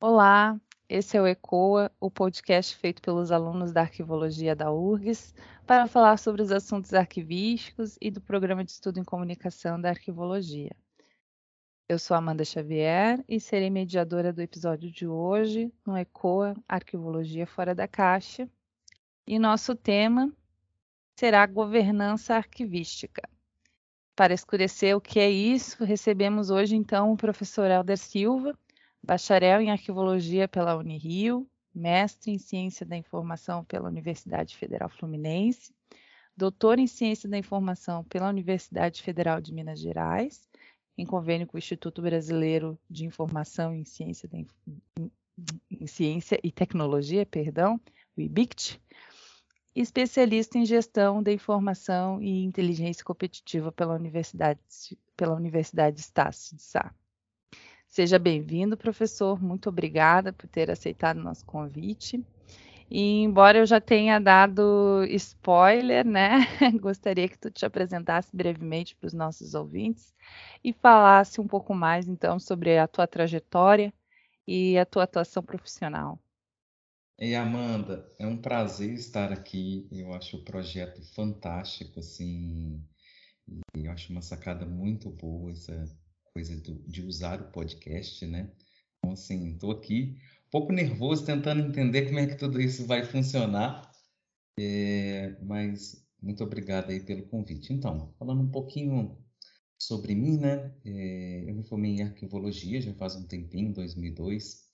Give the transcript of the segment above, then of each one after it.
Olá, esse é o ECOA, o podcast feito pelos alunos da Arquivologia da URGS, para falar sobre os assuntos arquivísticos e do Programa de Estudo em Comunicação da Arquivologia. Eu sou Amanda Xavier e serei mediadora do episódio de hoje no ECOA Arquivologia Fora da Caixa. E nosso tema será governança arquivística. Para escurecer o que é isso, recebemos hoje então o professor Helder Silva, bacharel em arquivologia pela Unirio, mestre em ciência da informação pela Universidade Federal Fluminense, doutor em ciência da informação pela Universidade Federal de Minas Gerais, em convênio com o Instituto Brasileiro de Informação em Ciência, da, em Ciência e Tecnologia, perdão, o IBICT, especialista em gestão da informação e inteligência competitiva pela Universidade, pela Universidade Estácio de Sá. Seja bem-vindo, professor. Muito obrigada por ter aceitado o nosso convite. E embora eu já tenha dado spoiler, né, gostaria que tu te apresentasse brevemente para os nossos ouvintes e falasse um pouco mais, então, sobre a tua trajetória e a tua atuação profissional. Ei, Amanda, é um prazer estar aqui. Eu acho o projeto fantástico, assim, e eu acho uma sacada muito boa essa coisa do, de usar o podcast, né? Então, assim, estou aqui um pouco nervoso tentando entender como é que tudo isso vai funcionar, é, mas muito obrigado aí pelo convite. Então, falando um pouquinho sobre mim, né? É, eu me formei em arquivologia já faz um tempinho, 2002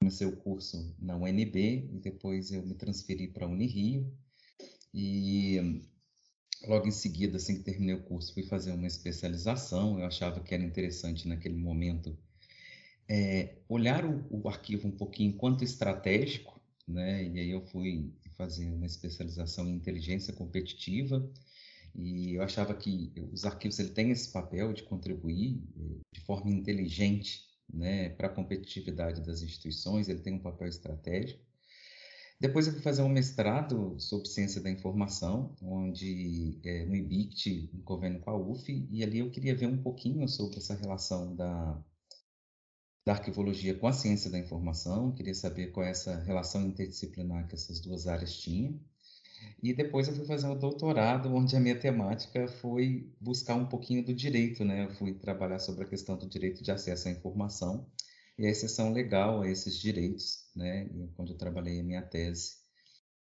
comecei o curso na UNB e depois eu me transferi para a Unirio e logo em seguida, assim que terminei o curso, fui fazer uma especialização. Eu achava que era interessante naquele momento é, olhar o, o, arquivo um pouquinho enquanto estratégico, né? E aí eu fui fazer uma especialização em inteligência competitiva e eu achava que os arquivos ele têm esse papel de contribuir eh, de forma inteligente né, para a competitividade das instituições, ele tem um papel estratégico. Depois eu fui fazer um mestrado sobre ciência da informação, onde é, no IBICT, em convênio com a UF, e ali eu queria ver um pouquinho sobre essa relação da, da arquivologia com a ciência da informação, queria saber qual é essa relação interdisciplinar que essas duas áreas tinham. E depois eu fui fazer um doutorado, onde a minha temática foi buscar um pouquinho do direito, né? Eu fui trabalhar sobre a questão do direito de acesso à informação e a exceção legal a esses direitos, né? Onde eu trabalhei a minha tese.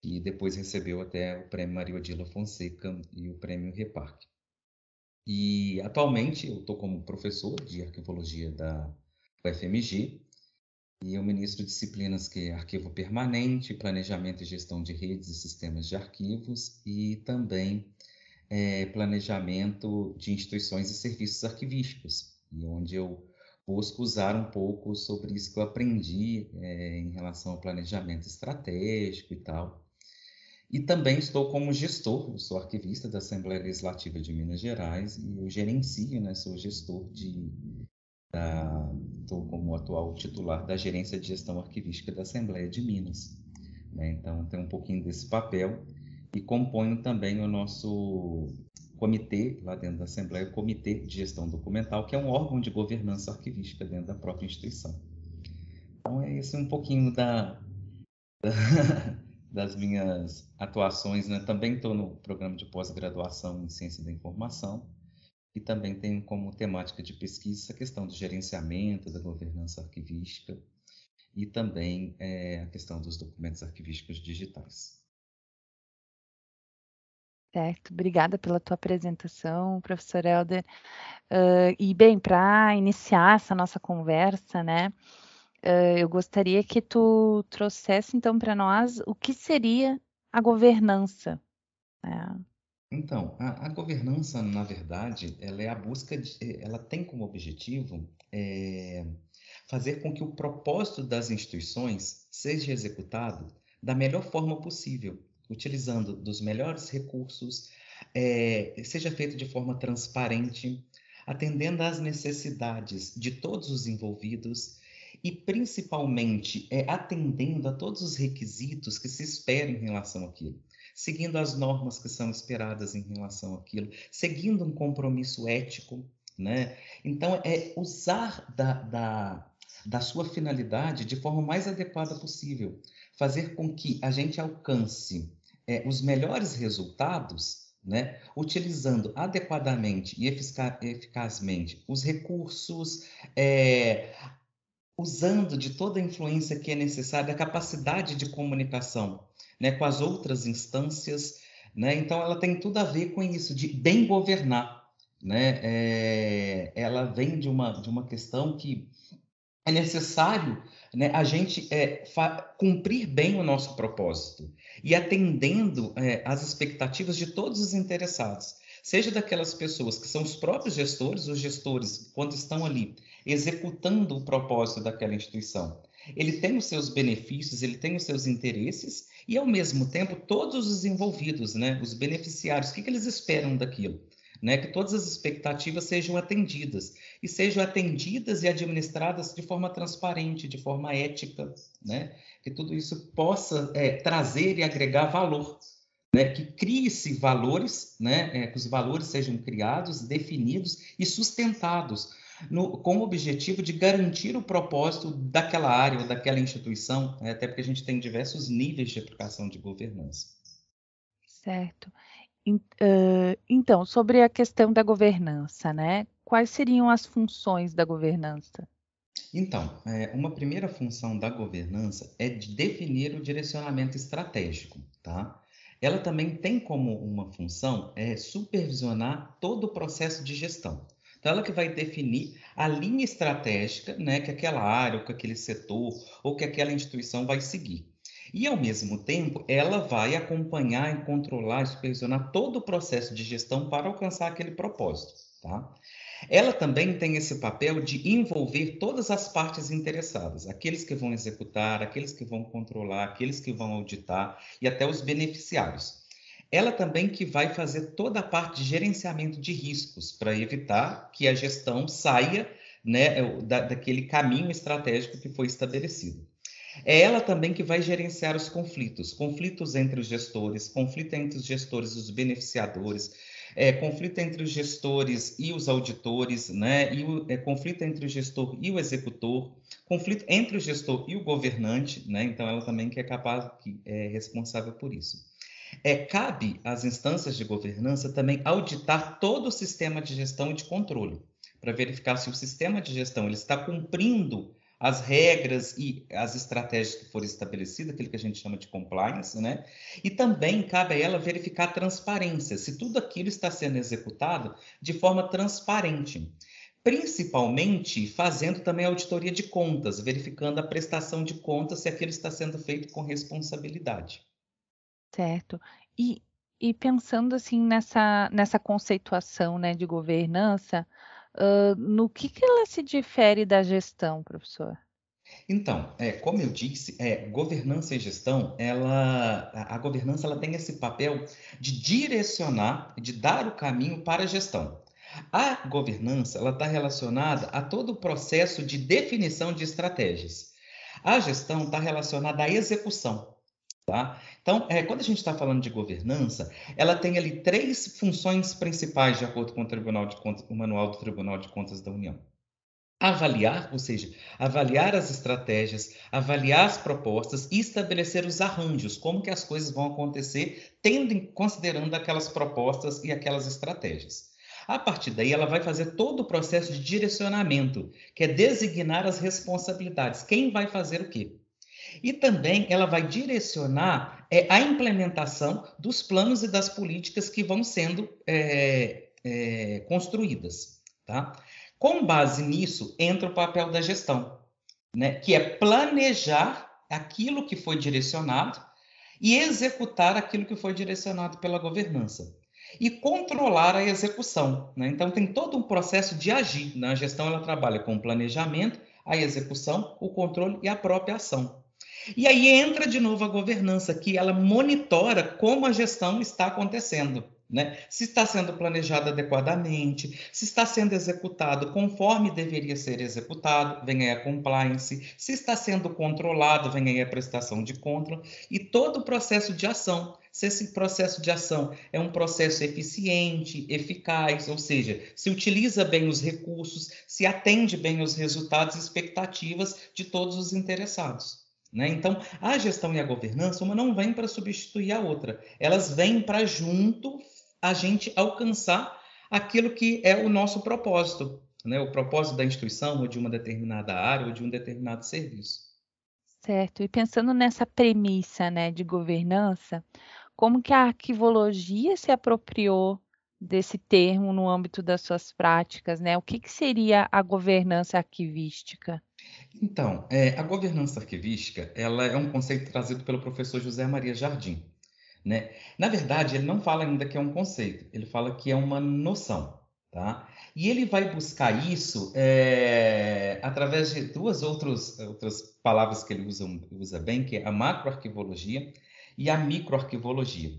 E depois recebeu até o prêmio Maria Odila Fonseca e o prêmio Reparc. E atualmente eu estou como professor de arquivologia da UFMG e eu ministro disciplinas que é arquivo permanente, planejamento e gestão de redes e sistemas de arquivos e também é, planejamento de instituições e serviços arquivísticos, e onde eu busco usar um pouco sobre isso que eu aprendi é, em relação ao planejamento estratégico e tal. E também estou como gestor, eu sou arquivista da Assembleia Legislativa de Minas Gerais e eu gerencio, né, sou gestor de estou como atual titular da gerência de gestão arquivística da Assembleia de Minas. Né? Então, tem um pouquinho desse papel e componho também o nosso comitê, lá dentro da Assembleia, o Comitê de Gestão Documental, que é um órgão de governança arquivística dentro da própria instituição. Então, é esse um pouquinho da, da das minhas atuações. Né? Também estou no programa de pós-graduação em Ciência da Informação, e também tem como temática de pesquisa a questão do gerenciamento, da governança arquivística e também é, a questão dos documentos arquivísticos digitais. Certo, obrigada pela tua apresentação, professor Helder. Uh, e bem, para iniciar essa nossa conversa, né, uh, eu gostaria que tu trouxesse então para nós o que seria a governança. Né? Então, a, a governança, na verdade, ela é a busca de, eh, ela tem como objetivo é, fazer com que o propósito das instituições seja executado da melhor forma possível, utilizando dos melhores recursos, é, seja feito de forma transparente, atendendo às necessidades de todos os envolvidos e principalmente é, atendendo a todos os requisitos que se esperam em relação àquilo seguindo as normas que são esperadas em relação àquilo, seguindo um compromisso ético, né? Então, é usar da, da, da sua finalidade de forma mais adequada possível, fazer com que a gente alcance é, os melhores resultados, né, utilizando adequadamente e eficazmente os recursos, é, usando de toda a influência que é necessária, a capacidade de comunicação né, com as outras instâncias. Né? Então, ela tem tudo a ver com isso, de bem governar. Né? É, ela vem de uma, de uma questão que é necessário né, a gente é, cumprir bem o nosso propósito e atendendo é, às expectativas de todos os interessados, seja daquelas pessoas que são os próprios gestores, os gestores, quando estão ali executando o propósito daquela instituição. Ele tem os seus benefícios, ele tem os seus interesses e, ao mesmo tempo, todos os envolvidos, né, os beneficiários, o que, que eles esperam daquilo? Né, que todas as expectativas sejam atendidas e sejam atendidas e administradas de forma transparente, de forma ética, né, que tudo isso possa é, trazer e agregar valor, né, que crie-se valores, né, é, que os valores sejam criados, definidos e sustentados, no, com o objetivo de garantir o propósito daquela área ou daquela instituição, né, até porque a gente tem diversos níveis de aplicação de governança. Certo. Então, sobre a questão da governança, né? Quais seriam as funções da governança? Então, é, uma primeira função da governança é de definir o direcionamento estratégico, tá? Ela também tem como uma função é, supervisionar todo o processo de gestão. Então, ela que vai definir a linha estratégica né, que aquela área, ou que aquele setor, ou que aquela instituição vai seguir. E, ao mesmo tempo, ela vai acompanhar e controlar e supervisionar todo o processo de gestão para alcançar aquele propósito. Tá? Ela também tem esse papel de envolver todas as partes interessadas, aqueles que vão executar, aqueles que vão controlar, aqueles que vão auditar e até os beneficiários. Ela também que vai fazer toda a parte de gerenciamento de riscos para evitar que a gestão saia né, da, daquele caminho estratégico que foi estabelecido. É ela também que vai gerenciar os conflitos, conflitos entre os gestores, conflito entre os gestores e os beneficiadores, é, conflito entre os gestores e os auditores, né, e o, é, conflito entre o gestor e o executor, conflito entre o gestor e o governante, né, então ela também que é capaz, que é responsável por isso. É, cabe às instâncias de governança também auditar todo o sistema de gestão e de controle, para verificar se o sistema de gestão ele está cumprindo as regras e as estratégias que foram estabelecidas, aquilo que a gente chama de compliance, né? E também cabe a ela verificar a transparência, se tudo aquilo está sendo executado de forma transparente. Principalmente fazendo também auditoria de contas, verificando a prestação de contas se aquilo está sendo feito com responsabilidade. Certo. E, e pensando assim nessa, nessa conceituação né, de governança, no que, que ela se difere da gestão, professor? Então, é, como eu disse, é, governança e gestão, ela, a, a governança ela tem esse papel de direcionar, de dar o caminho para a gestão. A governança ela está relacionada a todo o processo de definição de estratégias. A gestão está relacionada à execução. Tá? Então, é, quando a gente está falando de governança, ela tem ali três funções principais, de acordo com o, Tribunal de Contas, o Manual do Tribunal de Contas da União. Avaliar, ou seja, avaliar as estratégias, avaliar as propostas e estabelecer os arranjos, como que as coisas vão acontecer, tendo em, considerando aquelas propostas e aquelas estratégias. A partir daí, ela vai fazer todo o processo de direcionamento, que é designar as responsabilidades, quem vai fazer o quê. E também ela vai direcionar é, a implementação dos planos e das políticas que vão sendo é, é, construídas. Tá? Com base nisso, entra o papel da gestão, né? que é planejar aquilo que foi direcionado e executar aquilo que foi direcionado pela governança. E controlar a execução. Né? Então, tem todo um processo de agir. Né? gestão, ela trabalha com o planejamento, a execução, o controle e a própria ação. E aí entra de novo a governança, que ela monitora como a gestão está acontecendo. né? Se está sendo planejado adequadamente, se está sendo executado conforme deveria ser executado, vem aí a compliance, se está sendo controlado, vem aí a prestação de controle e todo o processo de ação. Se esse processo de ação é um processo eficiente, eficaz, ou seja, se utiliza bem os recursos, se atende bem os resultados e expectativas de todos os interessados. Né? Então, a gestão e a governança, uma não vem para substituir a outra, elas vêm para junto a gente alcançar aquilo que é o nosso propósito, né? o propósito da instituição, ou de uma determinada área, ou de um determinado serviço. Certo. E pensando nessa premissa né, de governança, como que a arquivologia se apropriou desse termo no âmbito das suas práticas? Né? O que, que seria a governança arquivística? Então, é, a governança arquivística ela é um conceito trazido pelo professor José Maria Jardim. Né? Na verdade, ele não fala ainda que é um conceito, ele fala que é uma noção. Tá? E ele vai buscar isso é, através de duas outros, outras palavras que ele usa, usa bem, que é a macroarquivologia e a microarquivologia.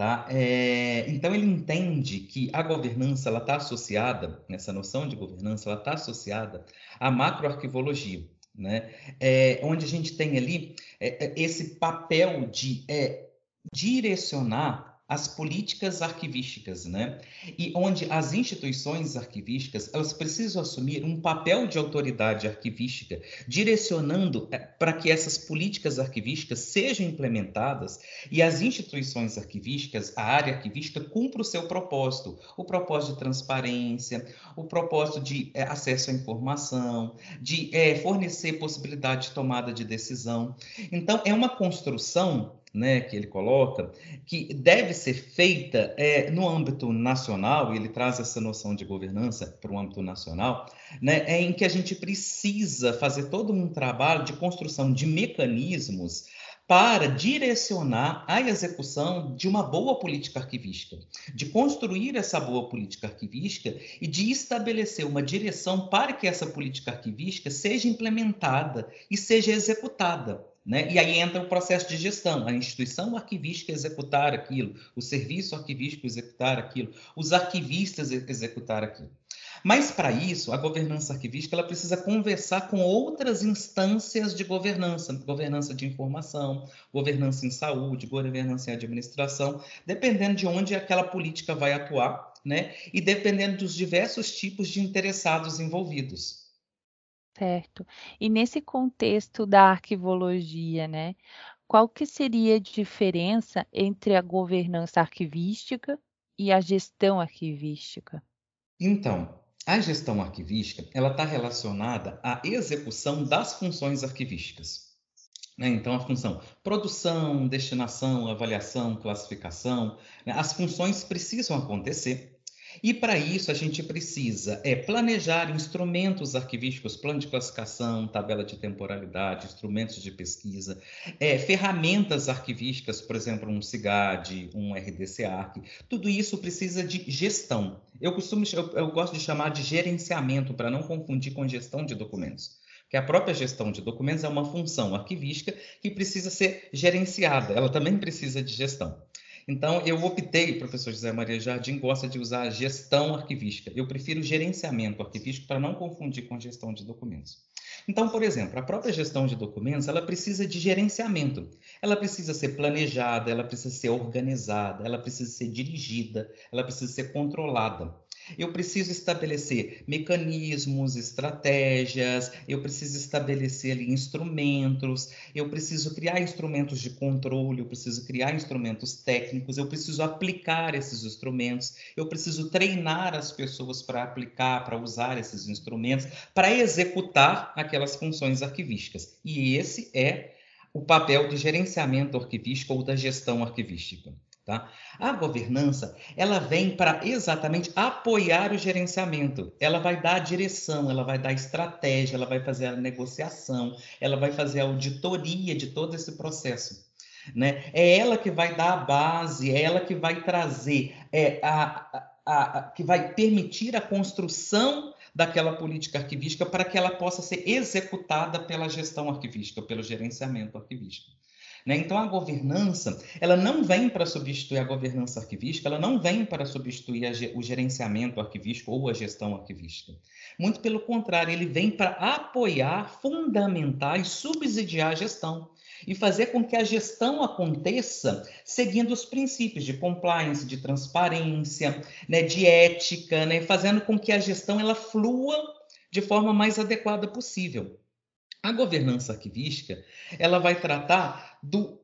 Tá? É, então ele entende que a governança ela está associada, nessa noção de governança, ela está associada à macroarquivologia, né? É, onde a gente tem ali é, é esse papel de é, direcionar as políticas arquivísticas, né? E onde as instituições arquivísticas elas precisam assumir um papel de autoridade arquivística, direcionando eh, para que essas políticas arquivísticas sejam implementadas e as instituições arquivísticas, a área arquivística cumpra o seu propósito, o propósito de transparência, o propósito de é, acesso à informação, de é, fornecer possibilidade de tomada de decisão. Então é uma construção né, que ele coloca, que deve ser feita é, no âmbito nacional, e ele traz essa noção de governança para o âmbito nacional, né, é em que a gente precisa fazer todo um trabalho de construção de mecanismos para direcionar a execução de uma boa política arquivística, de construir essa boa política arquivística e de estabelecer uma direção para que essa política arquivística seja implementada e seja executada. Né? E aí entra o processo de gestão, a instituição arquivística executar aquilo, o serviço arquivístico executar aquilo, os arquivistas executar aquilo. Mas para isso, a governança arquivística ela precisa conversar com outras instâncias de governança, governança de informação, governança em saúde, governança em administração, dependendo de onde aquela política vai atuar, né? E dependendo dos diversos tipos de interessados envolvidos. Certo. E nesse contexto da arquivologia, né, qual que seria a diferença entre a governança arquivística e a gestão arquivística? Então, a gestão arquivística ela está relacionada à execução das funções arquivísticas. Né? Então, a função produção, destinação, avaliação, classificação, né? as funções precisam acontecer e para isso a gente precisa é, planejar instrumentos arquivísticos, plano de classificação, tabela de temporalidade, instrumentos de pesquisa, é, ferramentas arquivísticas, por exemplo, um CIGAD, um RDC-ARC. Tudo isso precisa de gestão. Eu costumo, eu, eu gosto de chamar de gerenciamento para não confundir com gestão de documentos que a própria gestão de documentos é uma função arquivística que precisa ser gerenciada, ela também precisa de gestão. Então, eu optei, professor José Maria Jardim gosta de usar a gestão arquivística. Eu prefiro gerenciamento arquivístico para não confundir com gestão de documentos. Então, por exemplo, a própria gestão de documentos, ela precisa de gerenciamento. Ela precisa ser planejada, ela precisa ser organizada, ela precisa ser dirigida, ela precisa ser controlada. Eu preciso estabelecer mecanismos, estratégias, eu preciso estabelecer ali instrumentos, eu preciso criar instrumentos de controle, eu preciso criar instrumentos técnicos, eu preciso aplicar esses instrumentos, eu preciso treinar as pessoas para aplicar, para usar esses instrumentos, para executar aquelas funções arquivísticas. E esse é o papel de gerenciamento arquivístico ou da gestão arquivística. Tá? A governança ela vem para exatamente apoiar o gerenciamento. Ela vai dar a direção, ela vai dar a estratégia, ela vai fazer a negociação, ela vai fazer a auditoria de todo esse processo. Né? É ela que vai dar a base, é ela que vai trazer, é a, a, a, que vai permitir a construção daquela política arquivística para que ela possa ser executada pela gestão arquivística, pelo gerenciamento arquivístico. Né? Então, a governança, ela não vem para substituir a governança arquivística, ela não vem para substituir a, o gerenciamento arquivístico ou a gestão arquivística. Muito pelo contrário, ele vem para apoiar, fundamentar e subsidiar a gestão e fazer com que a gestão aconteça seguindo os princípios de compliance, de transparência, né, de ética, né, fazendo com que a gestão ela flua de forma mais adequada possível. A governança arquivística, ela vai tratar do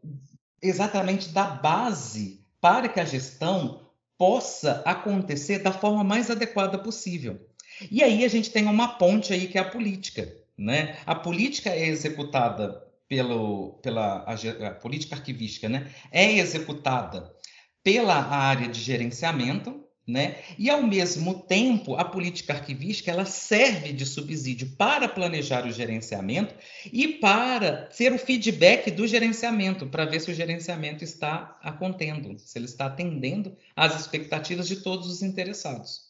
exatamente da base para que a gestão possa acontecer da forma mais adequada possível. E aí a gente tem uma ponte aí que é a política, né? A política é executada pelo, pela a, a política arquivística, né? É executada pela área de gerenciamento, né? E ao mesmo tempo, a política arquivística ela serve de subsídio para planejar o gerenciamento e para ser o feedback do gerenciamento, para ver se o gerenciamento está acontendo, se ele está atendendo às expectativas de todos os interessados.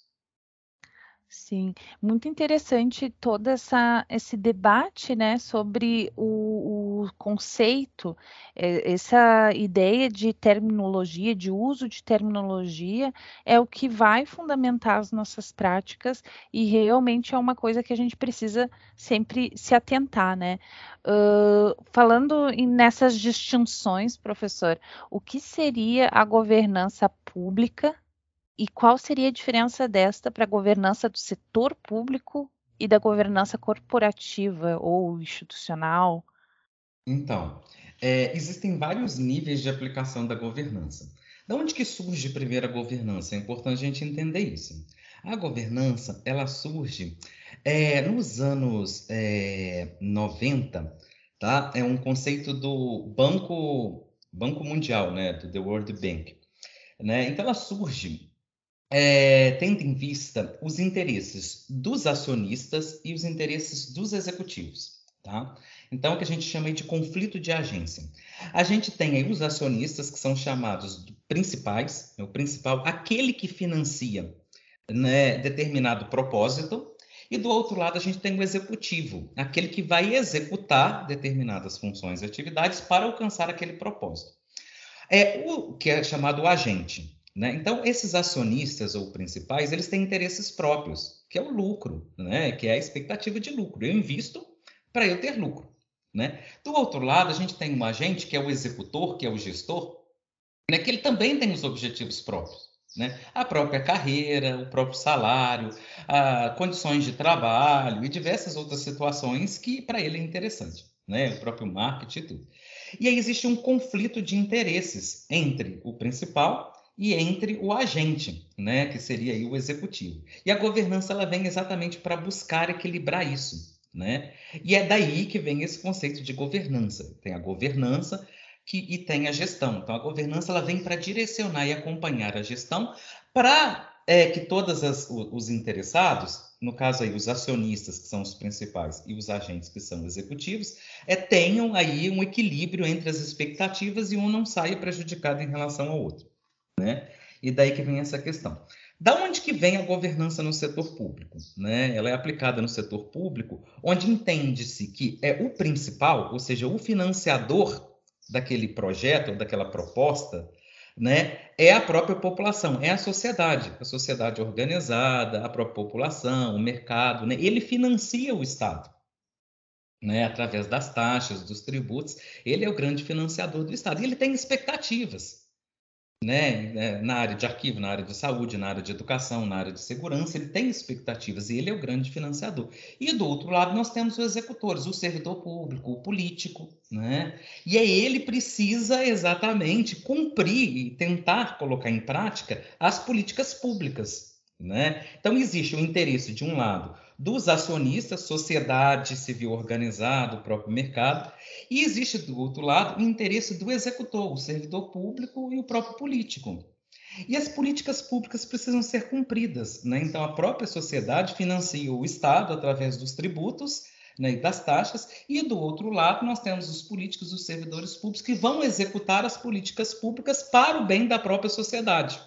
Sim, muito interessante todo essa, esse debate, né, sobre o, o conceito, é, essa ideia de terminologia, de uso de terminologia, é o que vai fundamentar as nossas práticas e realmente é uma coisa que a gente precisa sempre se atentar, né? Uh, falando nessas distinções, professor, o que seria a governança pública e qual seria a diferença desta para a governança do setor público e da governança corporativa ou institucional? Então, é, existem vários níveis de aplicação da governança. Da onde que surge primeiro a governança? É importante a gente entender isso. A governança, ela surge é, nos anos é, 90, tá? É um conceito do Banco, Banco Mundial, né? Do The World Bank. Né? Então, ela surge é, tendo em vista os interesses dos acionistas e os interesses dos executivos. Tá? Então, o que a gente chama de conflito de agência. A gente tem aí os acionistas, que são chamados principais, é o principal, aquele que financia né, determinado propósito, e do outro lado a gente tem o executivo, aquele que vai executar determinadas funções e atividades para alcançar aquele propósito. É o que é chamado agente. Né? Então, esses acionistas ou principais, eles têm interesses próprios, que é o lucro, né? que é a expectativa de lucro. Eu invisto para eu ter lucro. Né? Do outro lado, a gente tem um agente, que é o executor, que é o gestor, né? que ele também tem os objetivos próprios. Né? A própria carreira, o próprio salário, condições de trabalho e diversas outras situações que para ele é interessante, né? O próprio marketing e tudo. E aí existe um conflito de interesses entre o principal e entre o agente, né, que seria aí o executivo. E a governança ela vem exatamente para buscar equilibrar isso, né? E é daí que vem esse conceito de governança. Tem a governança que, e tem a gestão. Então a governança ela vem para direcionar e acompanhar a gestão para é, que todos os interessados, no caso aí os acionistas que são os principais e os agentes que são executivos, é, tenham aí um equilíbrio entre as expectativas e um não saia prejudicado em relação ao outro né? E daí que vem essa questão. Da onde que vem a governança no setor público? Né? Ela é aplicada no setor público, onde entende-se que é o principal, ou seja, o financiador daquele projeto, daquela proposta, né, é a própria população, é a sociedade, a sociedade organizada, a própria população, o mercado, né? Ele financia o Estado, né, através das taxas, dos tributos. Ele é o grande financiador do Estado. E ele tem expectativas né, na área de arquivo, na área de saúde, na área de educação, na área de segurança, ele tem expectativas e ele é o grande financiador. E do outro lado nós temos os executores, o servidor público, o político, né? E aí ele precisa exatamente cumprir e tentar colocar em prática as políticas públicas, né? Então existe o interesse de um lado dos acionistas, sociedade civil organizada, o próprio mercado, e existe do outro lado o interesse do executor, o servidor público e o próprio político. E as políticas públicas precisam ser cumpridas. Né? Então, a própria sociedade financia o Estado através dos tributos né, e das taxas, e do outro lado, nós temos os políticos, os servidores públicos, que vão executar as políticas públicas para o bem da própria sociedade.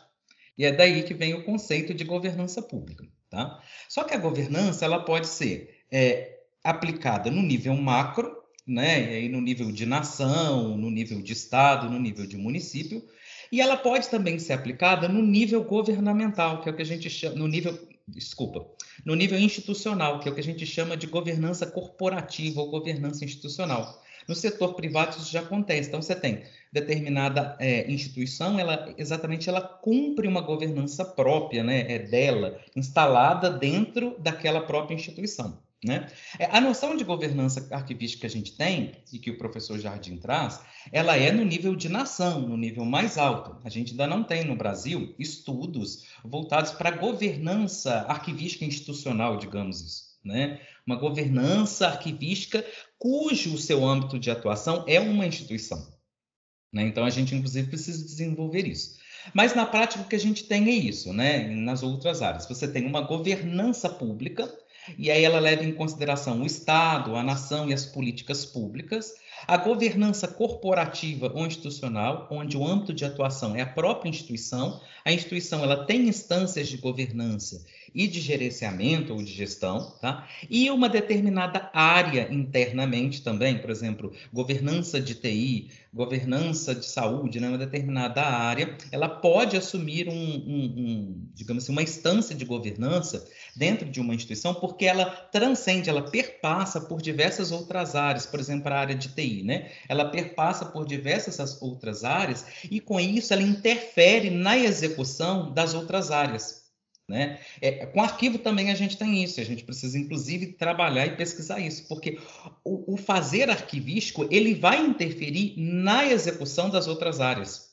E é daí que vem o conceito de governança pública. Tá? Só que a governança ela pode ser é, aplicada no nível macro, né? E no nível de nação, no nível de estado, no nível de município, e ela pode também ser aplicada no nível governamental, que é o que a gente chama, no nível, desculpa, no nível institucional, que é o que a gente chama de governança corporativa ou governança institucional. No setor privado isso já acontece. Então você tem determinada é, instituição, ela exatamente ela cumpre uma governança própria, né, é dela, instalada dentro daquela própria instituição. Né? É, a noção de governança arquivística que a gente tem, e que o professor Jardim traz, ela é no nível de nação, no nível mais alto. A gente ainda não tem no Brasil estudos voltados para a governança arquivística institucional, digamos isso. Né? Uma governança arquivística cujo seu âmbito de atuação é uma instituição. Né? Então, a gente, inclusive, precisa desenvolver isso. Mas, na prática, o que a gente tem é isso, né? nas outras áreas. Você tem uma governança pública, e aí ela leva em consideração o Estado, a nação e as políticas públicas, a governança corporativa ou institucional, onde o âmbito de atuação é a própria instituição, a instituição ela tem instâncias de governança e de gerenciamento ou de gestão, tá? E uma determinada área internamente também, por exemplo, governança de TI, governança de saúde, né, uma determinada área, ela pode assumir um, um, um, digamos assim, uma instância de governança dentro de uma instituição, porque ela transcende, ela perpassa por diversas outras áreas, por exemplo, a área de TI, né? Ela perpassa por diversas outras áreas e com isso ela interfere na execução das outras áreas. Né? É, com arquivo também a gente tem isso, a gente precisa inclusive trabalhar e pesquisar isso, porque o, o fazer arquivístico ele vai interferir na execução das outras áreas.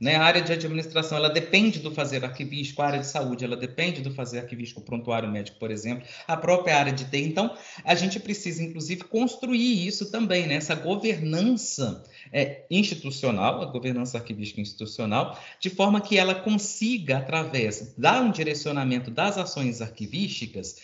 Né? A área de administração, ela depende do fazer arquivístico, a área de saúde, ela depende do fazer arquivístico prontuário médico, por exemplo, a própria área de TI. Então, a gente precisa, inclusive, construir isso também, né? essa governança é, institucional, a governança arquivística institucional, de forma que ela consiga, através dar um direcionamento das ações arquivísticas,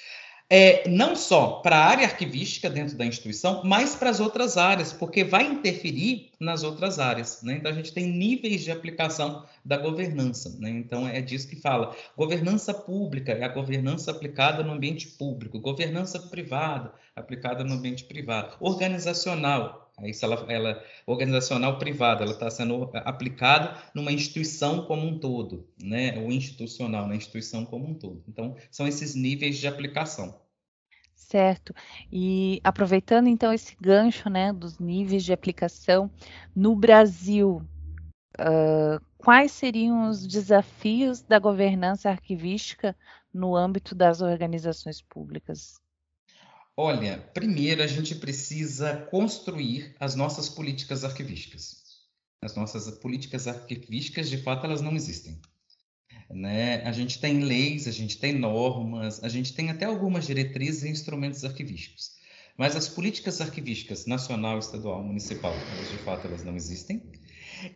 é, não só para a área arquivística dentro da instituição, mas para as outras áreas, porque vai interferir nas outras áreas. Né? Então, a gente tem níveis de aplicação da governança. Né? Então, é disso que fala. Governança pública é a governança aplicada no ambiente público, governança privada aplicada no ambiente privado, organizacional Se ela, ela organizacional privada, ela está sendo aplicada numa instituição como um todo, né? Ou institucional, na instituição como um todo. Então, são esses níveis de aplicação. Certo. E aproveitando então esse gancho, né, dos níveis de aplicação no Brasil, uh, quais seriam os desafios da governança arquivística no âmbito das organizações públicas? Olha, primeiro a gente precisa construir as nossas políticas arquivísticas. As nossas políticas arquivísticas, de fato, elas não existem. Né? A gente tem leis, a gente tem normas, a gente tem até algumas diretrizes e instrumentos arquivísticos. Mas as políticas arquivísticas nacional, estadual, municipal, elas, de fato, elas não existem.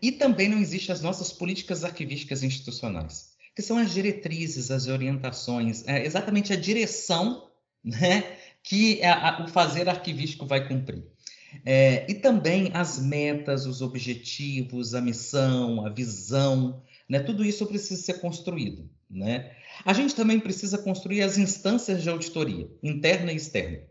E também não existem as nossas políticas arquivísticas institucionais, que são as diretrizes, as orientações, é exatamente a direção né, que a, o fazer arquivístico vai cumprir. É, e também as metas, os objetivos, a missão, a visão, né? tudo isso precisa ser construído. Né? A gente também precisa construir as instâncias de auditoria, interna e externa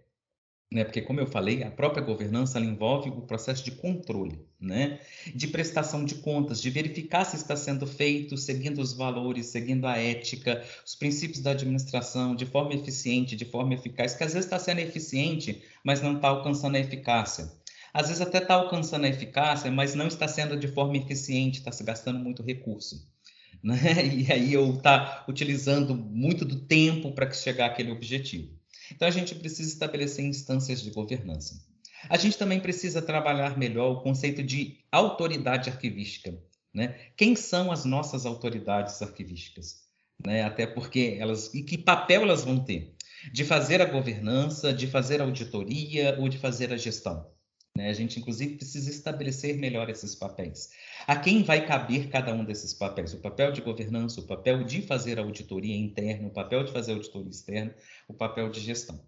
né? Porque, como eu falei, a própria governança envolve o processo de controle, né? De prestação de contas, de verificar se está sendo feito seguindo os valores, seguindo a ética, os princípios da administração, de forma eficiente, de forma eficaz, que às vezes está sendo eficiente, mas não está alcançando a eficácia. Às vezes até está alcançando a eficácia, mas não está sendo de forma eficiente, está se gastando muito recurso. Né? E aí eu está utilizando muito do tempo para chegar àquele objetivo. Então, a gente precisa estabelecer instâncias de governança. A gente também precisa trabalhar melhor o conceito de autoridade arquivística. Né? Quem são as nossas autoridades arquivísticas? Né? Até porque elas. E que papel elas vão ter? De fazer a governança, de fazer a auditoria ou de fazer a gestão? Né? A gente, inclusive, precisa estabelecer melhor esses papéis. A quem vai caber cada um desses papéis? O papel de governança, o papel de fazer auditoria interna, o papel de fazer auditoria externa, o papel de gestão.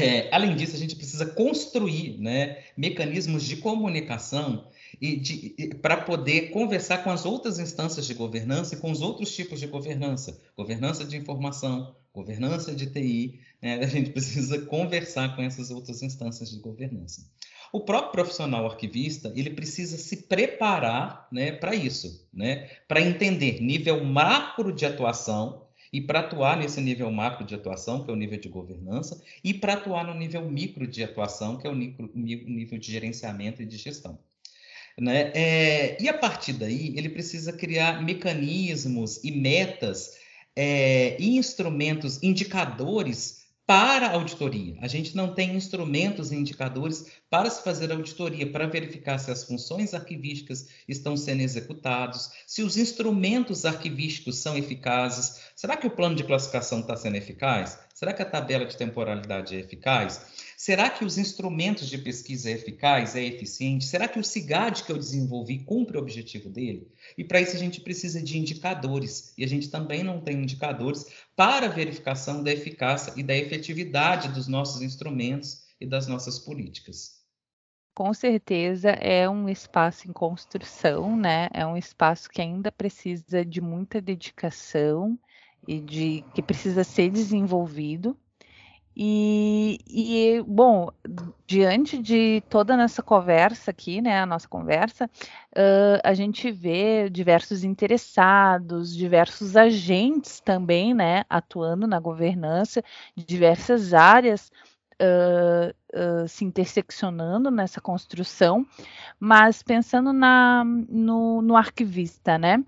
É, além disso, a gente precisa construir né, mecanismos de comunicação e para poder conversar com as outras instâncias de governança e com os outros tipos de governança, governança de informação, governança de TI, né, a gente precisa conversar com essas outras instâncias de governança. O próprio profissional arquivista, ele precisa se preparar né, para isso, né, para entender nível macro de atuação e para atuar nesse nível macro de atuação, que é o nível de governança, e para atuar no nível micro de atuação, que é o nível de gerenciamento e de gestão. Né? É, e a partir daí, ele precisa criar mecanismos e metas é, e instrumentos, indicadores para auditoria. A gente não tem instrumentos e indicadores para se fazer auditoria, para verificar se as funções arquivísticas estão sendo executadas, se os instrumentos arquivísticos são eficazes. Será que o plano de classificação está sendo eficaz? Será que a tabela de temporalidade é eficaz? Será que os instrumentos de pesquisa é eficaz, é eficiente? Será que o CIGAD que eu desenvolvi cumpre o objetivo dele? E para isso a gente precisa de indicadores. E a gente também não tem indicadores para verificação da eficácia e da efetividade dos nossos instrumentos e das nossas políticas. Com certeza é um espaço em construção, né? É um espaço que ainda precisa de muita dedicação e de que precisa ser desenvolvido. E, e, bom, diante de toda essa conversa aqui, né, a nossa conversa, uh, a gente vê diversos interessados, diversos agentes também, né, atuando na governança diversas áreas, uh, uh, se interseccionando nessa construção, mas pensando na, no, no arquivista, né,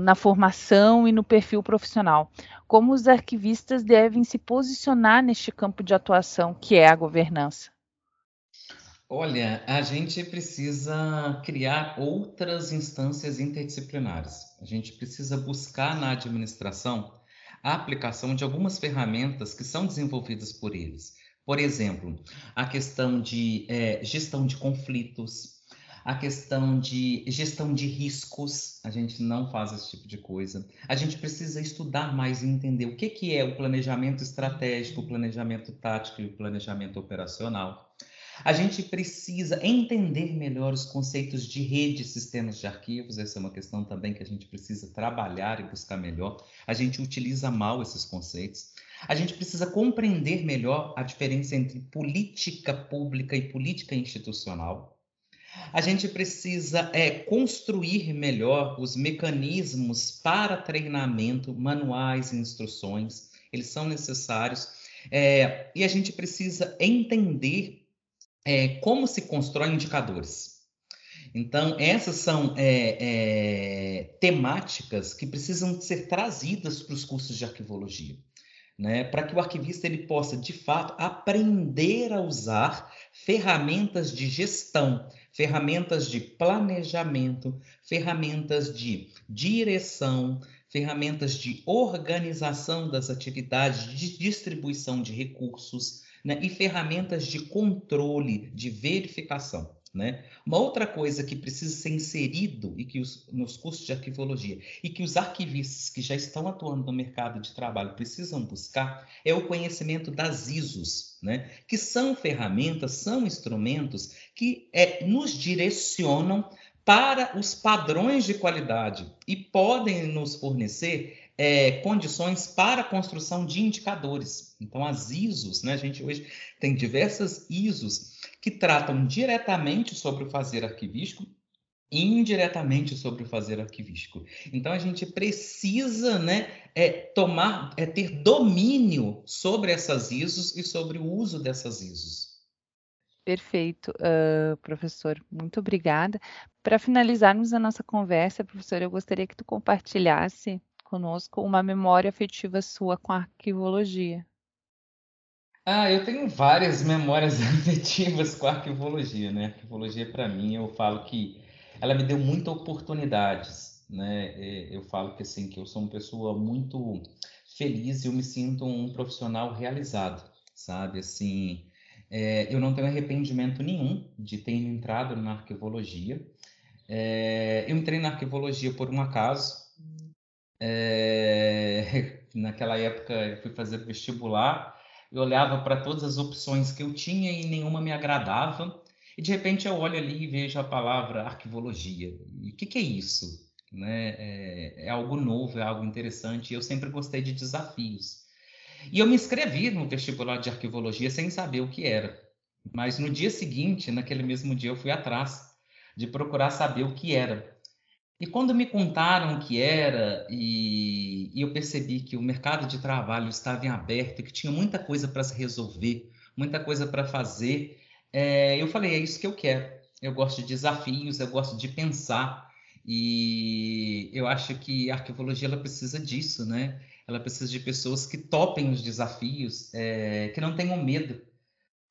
na formação e no perfil profissional como os arquivistas devem se posicionar neste campo de atuação que é a governança? Olha, a gente precisa criar outras instâncias interdisciplinares. A gente precisa buscar na administração a aplicação de algumas ferramentas que são desenvolvidas por eles. Por exemplo, a questão de é, gestão de conflitos, a questão de gestão de riscos, a gente não faz esse tipo de coisa. A gente precisa estudar mais e entender o que, que é o planejamento estratégico, o planejamento tático e o planejamento operacional. A gente precisa entender melhor os conceitos de rede e sistemas de arquivos, essa é uma questão também que a gente precisa trabalhar e buscar melhor. A gente utiliza mal esses conceitos. A gente precisa compreender melhor a diferença entre política pública e política institucional. A gente precisa é, construir melhor os mecanismos para treinamento, manuais e instruções, eles são necessários. É, e a gente precisa entender é, como se constrói indicadores. Então, essas são é, é, temáticas que precisam ser trazidas para os cursos de arquivologia. Né, para que o arquivista ele possa, de fato, aprender a usar ferramentas de gestão, ferramentas de planejamento, ferramentas de direção, ferramentas de organização das atividades, de distribuição de recursos né? e ferramentas de controle, de verificação. Né? Uma outra coisa que precisa ser inserido e que os, nos cursos de arquivologia e que os arquivistas que já estão atuando no mercado de trabalho precisam buscar é o conhecimento das ISOs, né? que são ferramentas, são instrumentos que é, nos direcionam para os padrões de qualidade e podem nos fornecer é, condições para a construção de indicadores. Então, as ISOs, né, a gente hoje tem diversas ISOs que tratam diretamente sobre o fazer arquivístico e indiretamente sobre o fazer arquivístico. Então, a gente precisa né, é, tomar, é, ter domínio sobre essas ISOs e sobre o uso dessas ISOs. Perfeito, uh, professor. Muito obrigada. Para finalizarmos a nossa conversa, professor, eu gostaria que tu compartilhasse conosco uma memória afetiva sua com a arquivologia. Ah, eu tenho várias memórias afetivas com a arquivologia, né? A arquivologia, para mim, eu falo que ela me deu muitas oportunidades, né? Eu falo que, assim, que eu sou uma pessoa muito feliz e eu me sinto um profissional realizado, sabe? Assim, é, eu não tenho arrependimento nenhum de ter entrado na arquivologia. É, eu entrei na arquivologia por um acaso, é, naquela época eu fui fazer vestibular, eu olhava para todas as opções que eu tinha e nenhuma me agradava. E de repente eu olho ali e vejo a palavra arquivologia. E o que, que, é isso? Né? É, é, algo novo, é algo interessante. Eu sempre gostei de desafios. E eu me inscrevi no vestibular de arquivologia sem saber o que era. Mas no dia seguinte, naquele mesmo dia, eu fui atrás de procurar saber o que era. E quando me contaram o que era, e, e eu percebi que o mercado de trabalho estava em aberto, que tinha muita coisa para se resolver, muita coisa para fazer, é, eu falei: é isso que eu quero. Eu gosto de desafios, eu gosto de pensar, e eu acho que a arquivologia ela precisa disso, né? Ela precisa de pessoas que topem os desafios, é, que não tenham medo,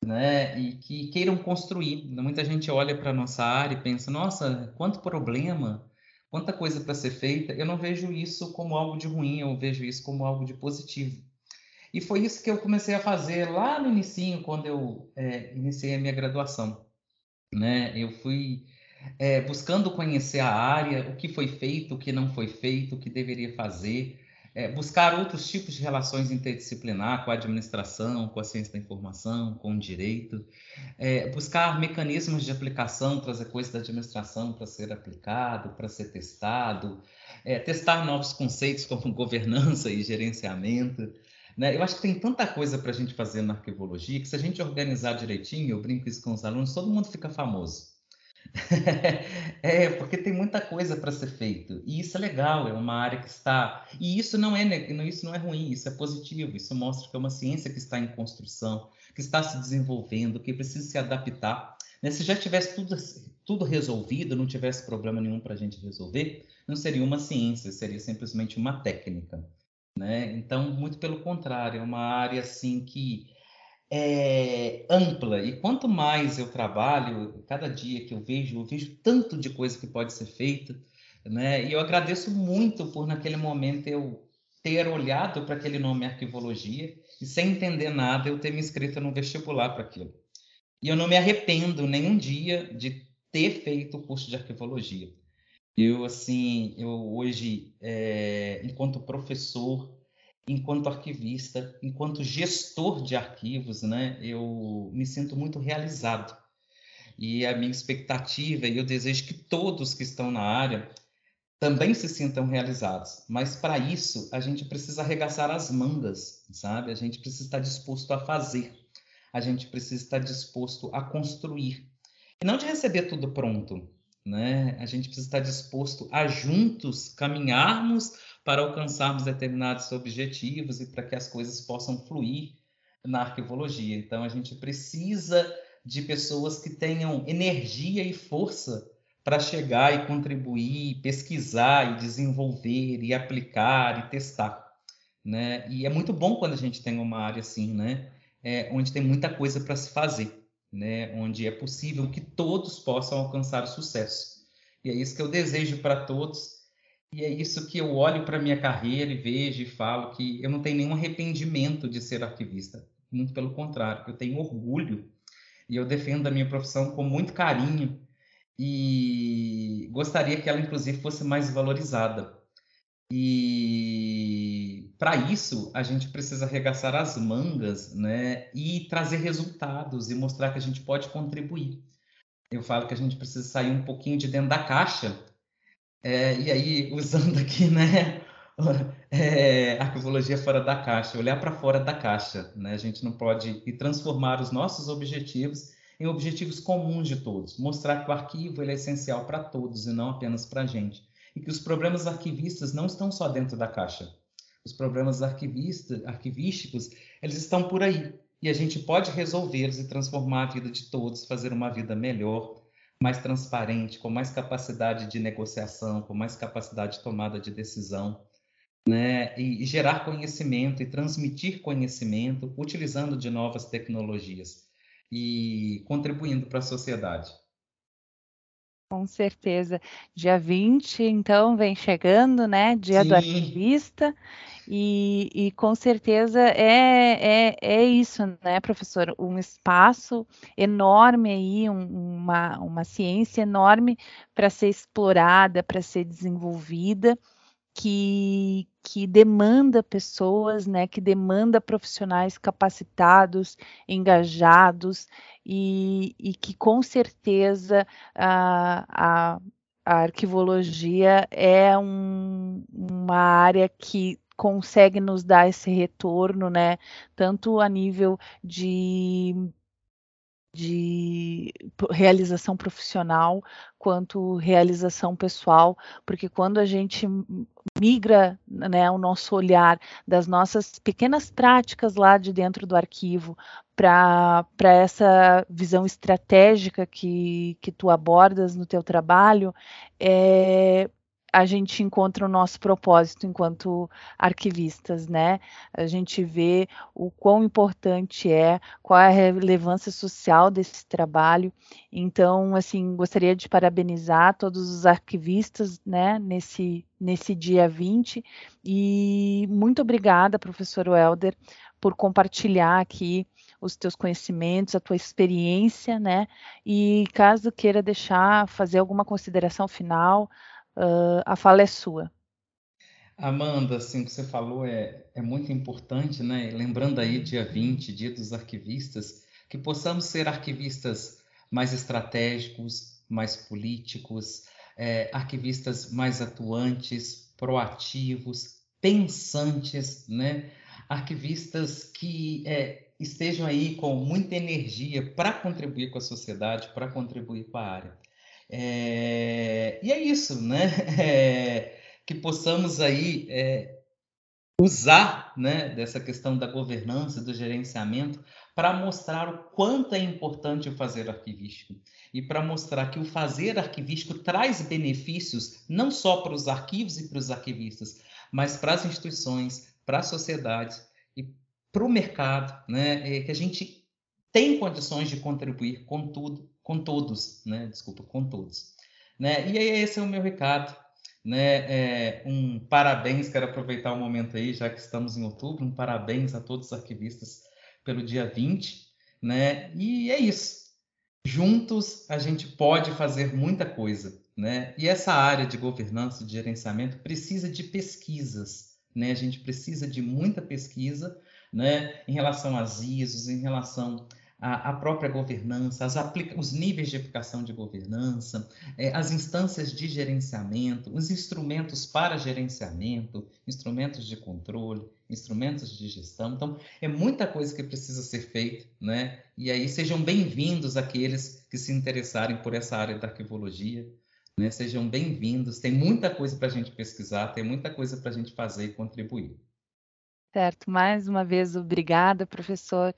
né? E que queiram construir. Muita gente olha para a nossa área e pensa: nossa, quanto problema quanta coisa para ser feita, eu não vejo isso como algo de ruim, eu vejo isso como algo de positivo. E foi isso que eu comecei a fazer lá no início, quando eu é, iniciei a minha graduação. Né? Eu fui é, buscando conhecer a área, o que foi feito, o que não foi feito, o que deveria fazer, é, buscar outros tipos de relações interdisciplinar com a administração, com a ciência da informação, com o direito, é, buscar mecanismos de aplicação, trazer coisas da administração para ser aplicado, para ser testado, é, testar novos conceitos como governança e gerenciamento. Né? Eu acho que tem tanta coisa para a gente fazer na arquivologia que se a gente organizar direitinho, eu brinco isso com os alunos, todo mundo fica famoso. é, porque tem muita coisa para ser feito. E isso é legal, é uma área que está. E isso não é isso não é ruim, isso é positivo. Isso mostra que é uma ciência que está em construção, que está se desenvolvendo, que precisa se adaptar. Né? Se já tivesse tudo, tudo resolvido, não tivesse problema nenhum para a gente resolver, não seria uma ciência, seria simplesmente uma técnica. Né? Então, muito pelo contrário, é uma área assim que é, ampla. E quanto mais eu trabalho, cada dia que eu vejo, eu vejo tanto de coisa que pode ser feita, né? E eu agradeço muito por naquele momento eu ter olhado para aquele nome arquivologia e sem entender nada eu ter me inscrito no vestibular para aquilo. E eu não me arrependo nenhum dia de ter feito o curso de arquivologia. Eu assim, eu hoje, é, enquanto professor, enquanto arquivista, enquanto gestor de arquivos, né, eu me sinto muito realizado. E a minha expectativa e eu desejo que todos que estão na área também se sintam realizados. Mas para isso, a gente precisa arregaçar as mangas, sabe? A gente precisa estar disposto a fazer. A gente precisa estar disposto a construir. E não de receber tudo pronto, né? A gente precisa estar disposto a juntos caminharmos para alcançarmos determinados objetivos e para que as coisas possam fluir na arquivologia. Então, a gente precisa de pessoas que tenham energia e força para chegar e contribuir, pesquisar e desenvolver e aplicar e testar, né? E é muito bom quando a gente tem uma área assim, né? É, onde tem muita coisa para se fazer, né? Onde é possível que todos possam alcançar o sucesso. E é isso que eu desejo para todos e é isso que eu olho para minha carreira e vejo e falo que eu não tenho nenhum arrependimento de ser arquivista. Muito pelo contrário, eu tenho orgulho e eu defendo a minha profissão com muito carinho e gostaria que ela, inclusive, fosse mais valorizada. E para isso, a gente precisa arregaçar as mangas né, e trazer resultados e mostrar que a gente pode contribuir. Eu falo que a gente precisa sair um pouquinho de dentro da caixa é, e aí, usando aqui, né, é, arquivologia fora da caixa, olhar para fora da caixa, né? A gente não pode ir transformar os nossos objetivos em objetivos comuns de todos, mostrar que o arquivo ele é essencial para todos e não apenas para a gente, e que os problemas arquivistas não estão só dentro da caixa. Os problemas arquivista, arquivísticos, eles estão por aí, e a gente pode resolvê-los e transformar a vida de todos, fazer uma vida melhor, mais transparente, com mais capacidade de negociação, com mais capacidade de tomada de decisão, né? E, e gerar conhecimento e transmitir conhecimento utilizando de novas tecnologias e contribuindo para a sociedade. Com certeza. Dia 20, então, vem chegando, né? Dia Sim. do arquivista. E, e, com certeza é, é, é isso, né, professor? Um espaço enorme aí, um, uma, uma ciência enorme para ser explorada, para ser desenvolvida, que, que demanda pessoas, né, que demanda profissionais capacitados, engajados, e, e que com certeza a, a, a arquivologia é um, uma área que consegue nos dar esse retorno, né? Tanto a nível de de realização profissional quanto realização pessoal, porque quando a gente migra né, o nosso olhar das nossas pequenas práticas lá de dentro do arquivo para essa visão estratégica que, que tu abordas no teu trabalho, é, a gente encontra o nosso propósito enquanto arquivistas, né? A gente vê o quão importante é, qual é a relevância social desse trabalho. Então, assim, gostaria de parabenizar todos os arquivistas, né, nesse, nesse dia 20. E muito obrigada, professor Welder, por compartilhar aqui os teus conhecimentos, a tua experiência, né? E caso queira deixar, fazer alguma consideração final, uh, a fala é sua. Amanda, assim, o que você falou é, é muito importante, né? Lembrando aí, dia 20, dia dos arquivistas, que possamos ser arquivistas mais estratégicos, mais políticos, é, arquivistas mais atuantes, proativos, pensantes, né? Arquivistas que é, estejam aí com muita energia para contribuir com a sociedade, para contribuir com a área. É, e é isso, né? É, que possamos aí é, usar né, dessa questão da governança, do gerenciamento, para mostrar o quanto é importante o fazer arquivístico e para mostrar que o fazer arquivístico traz benefícios não só para os arquivos e para os arquivistas, mas para as instituições, para a sociedade e para o mercado, né? É que a gente tem condições de contribuir com tudo com todos, né? Desculpa, com todos. Né? E aí esse é o meu recado. Né? É, um parabéns, quero aproveitar o momento aí, já que estamos em outubro, um parabéns a todos os arquivistas pelo dia 20. Né? E é isso. Juntos a gente pode fazer muita coisa. Né? E essa área de governança, de gerenciamento, precisa de pesquisas. Né? A gente precisa de muita pesquisa né? em relação às ISOs, em relação a, própria governança, os níveis de aplicação de governança, é, as instâncias de gerenciamento, os instrumentos para gerenciamento, instrumentos de controle, instrumentos de gestão. Então, é muita coisa que precisa ser feita, né? E aí sejam bem-vindos aqueles que se interessarem por essa área da arquivologia. Né? Sejam bem-vindos. Tem muita coisa para a gente pesquisar, tem muita coisa para a gente fazer e contribuir. Certo, mais uma vez, obrigada, professor.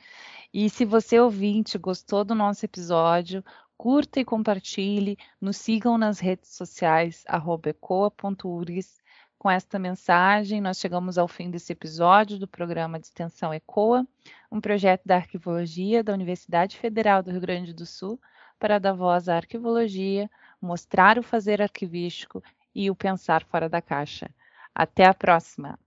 E se você ouvinte gostou do nosso episódio, curta e compartilhe, nos sigam nas redes sociais, ecoa.urgs. Com esta mensagem, nós chegamos ao fim desse episódio do programa de extensão ECOA, um projeto da arquivologia da Universidade Federal do Rio Grande do Sul para dar voz à arquivologia, mostrar o fazer arquivístico e o pensar fora da caixa. Até a próxima!